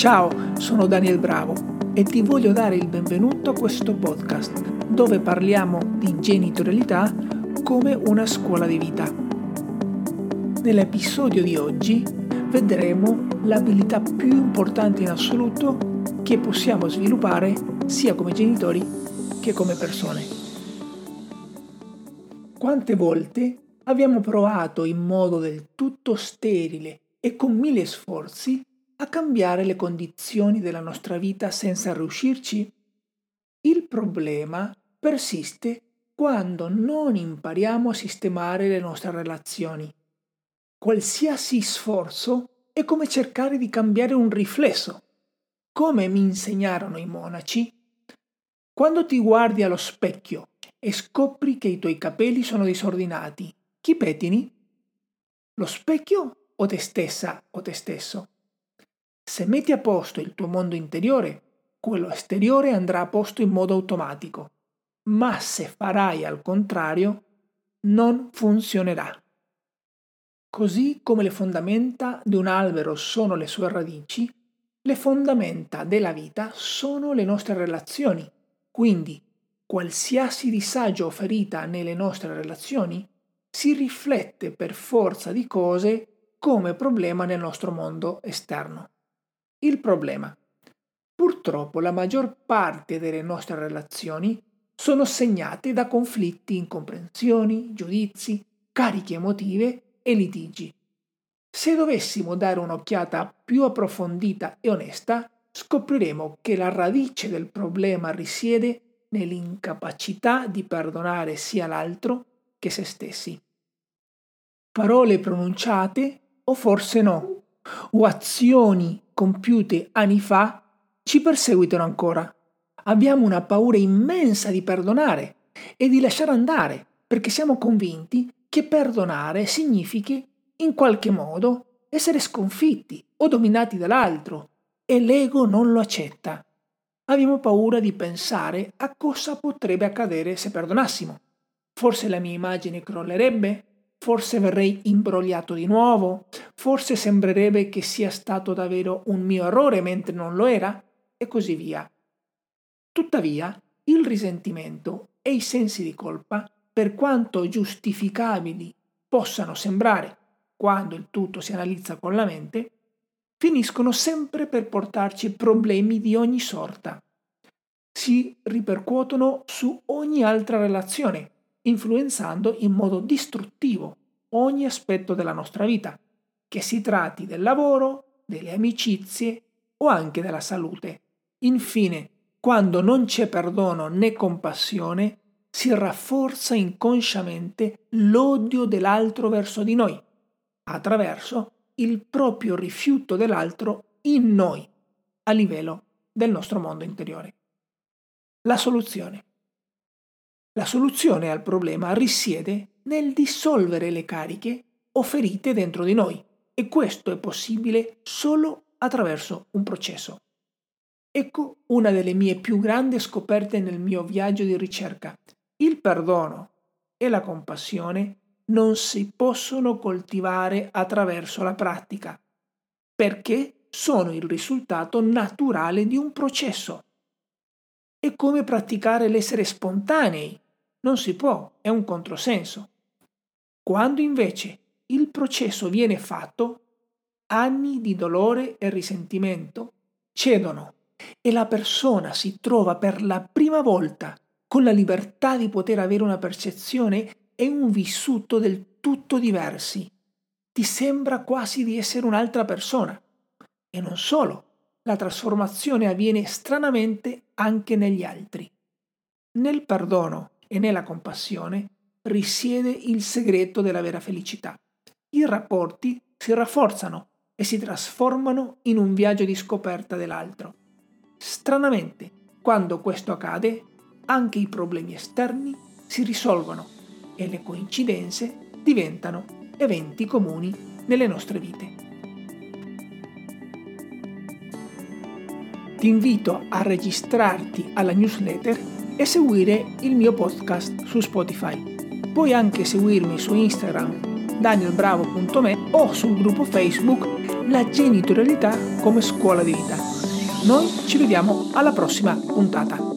Ciao, sono Daniel Bravo e ti voglio dare il benvenuto a questo podcast dove parliamo di genitorialità come una scuola di vita. Nell'episodio di oggi vedremo l'abilità più importante in assoluto che possiamo sviluppare sia come genitori che come persone. Quante volte abbiamo provato in modo del tutto sterile e con mille sforzi a cambiare le condizioni della nostra vita senza riuscirci? Il problema persiste quando non impariamo a sistemare le nostre relazioni. Qualsiasi sforzo è come cercare di cambiare un riflesso. Come mi insegnarono i monaci, quando ti guardi allo specchio e scopri che i tuoi capelli sono disordinati, chi pettini? Lo specchio o te stessa o te stesso? Se metti a posto il tuo mondo interiore, quello esteriore andrà a posto in modo automatico. Ma se farai al contrario, non funzionerà. Così come le fondamenta di un albero sono le sue radici, le fondamenta della vita sono le nostre relazioni. Quindi, qualsiasi disagio o ferita nelle nostre relazioni si riflette per forza di cose come problema nel nostro mondo esterno. Il problema. Purtroppo la maggior parte delle nostre relazioni sono segnate da conflitti, incomprensioni, giudizi, cariche emotive e litigi. Se dovessimo dare un'occhiata più approfondita e onesta, scopriremo che la radice del problema risiede nell'incapacità di perdonare sia l'altro che se stessi. Parole pronunciate o forse no, o azioni compiute anni fa ci perseguitano ancora. Abbiamo una paura immensa di perdonare e di lasciare andare perché siamo convinti che perdonare significhi in qualche modo essere sconfitti o dominati dall'altro e l'ego non lo accetta. Abbiamo paura di pensare a cosa potrebbe accadere se perdonassimo. Forse la mia immagine crollerebbe? Forse verrei imbrogliato di nuovo? Forse sembrerebbe che sia stato davvero un mio errore mentre non lo era? E così via. Tuttavia, il risentimento e i sensi di colpa, per quanto giustificabili possano sembrare quando il tutto si analizza con la mente, finiscono sempre per portarci problemi di ogni sorta. Si ripercuotono su ogni altra relazione influenzando in modo distruttivo ogni aspetto della nostra vita, che si tratti del lavoro, delle amicizie o anche della salute. Infine, quando non c'è perdono né compassione, si rafforza inconsciamente l'odio dell'altro verso di noi, attraverso il proprio rifiuto dell'altro in noi, a livello del nostro mondo interiore. La soluzione. La soluzione al problema risiede nel dissolvere le cariche o ferite dentro di noi e questo è possibile solo attraverso un processo. Ecco una delle mie più grandi scoperte nel mio viaggio di ricerca. Il perdono e la compassione non si possono coltivare attraverso la pratica, perché sono il risultato naturale di un processo è come praticare l'essere spontanei. Non si può, è un controsenso. Quando invece il processo viene fatto, anni di dolore e risentimento cedono e la persona si trova per la prima volta con la libertà di poter avere una percezione e un vissuto del tutto diversi. Ti sembra quasi di essere un'altra persona. E non solo, la trasformazione avviene stranamente anche negli altri. Nel perdono e nella compassione risiede il segreto della vera felicità. I rapporti si rafforzano e si trasformano in un viaggio di scoperta dell'altro. Stranamente, quando questo accade, anche i problemi esterni si risolvono e le coincidenze diventano eventi comuni nelle nostre vite. Ti invito a registrarti alla newsletter e seguire il mio podcast su Spotify. Puoi anche seguirmi su Instagram danielbravo.me o sul gruppo Facebook La genitorialità come scuola di vita. Noi ci vediamo alla prossima puntata.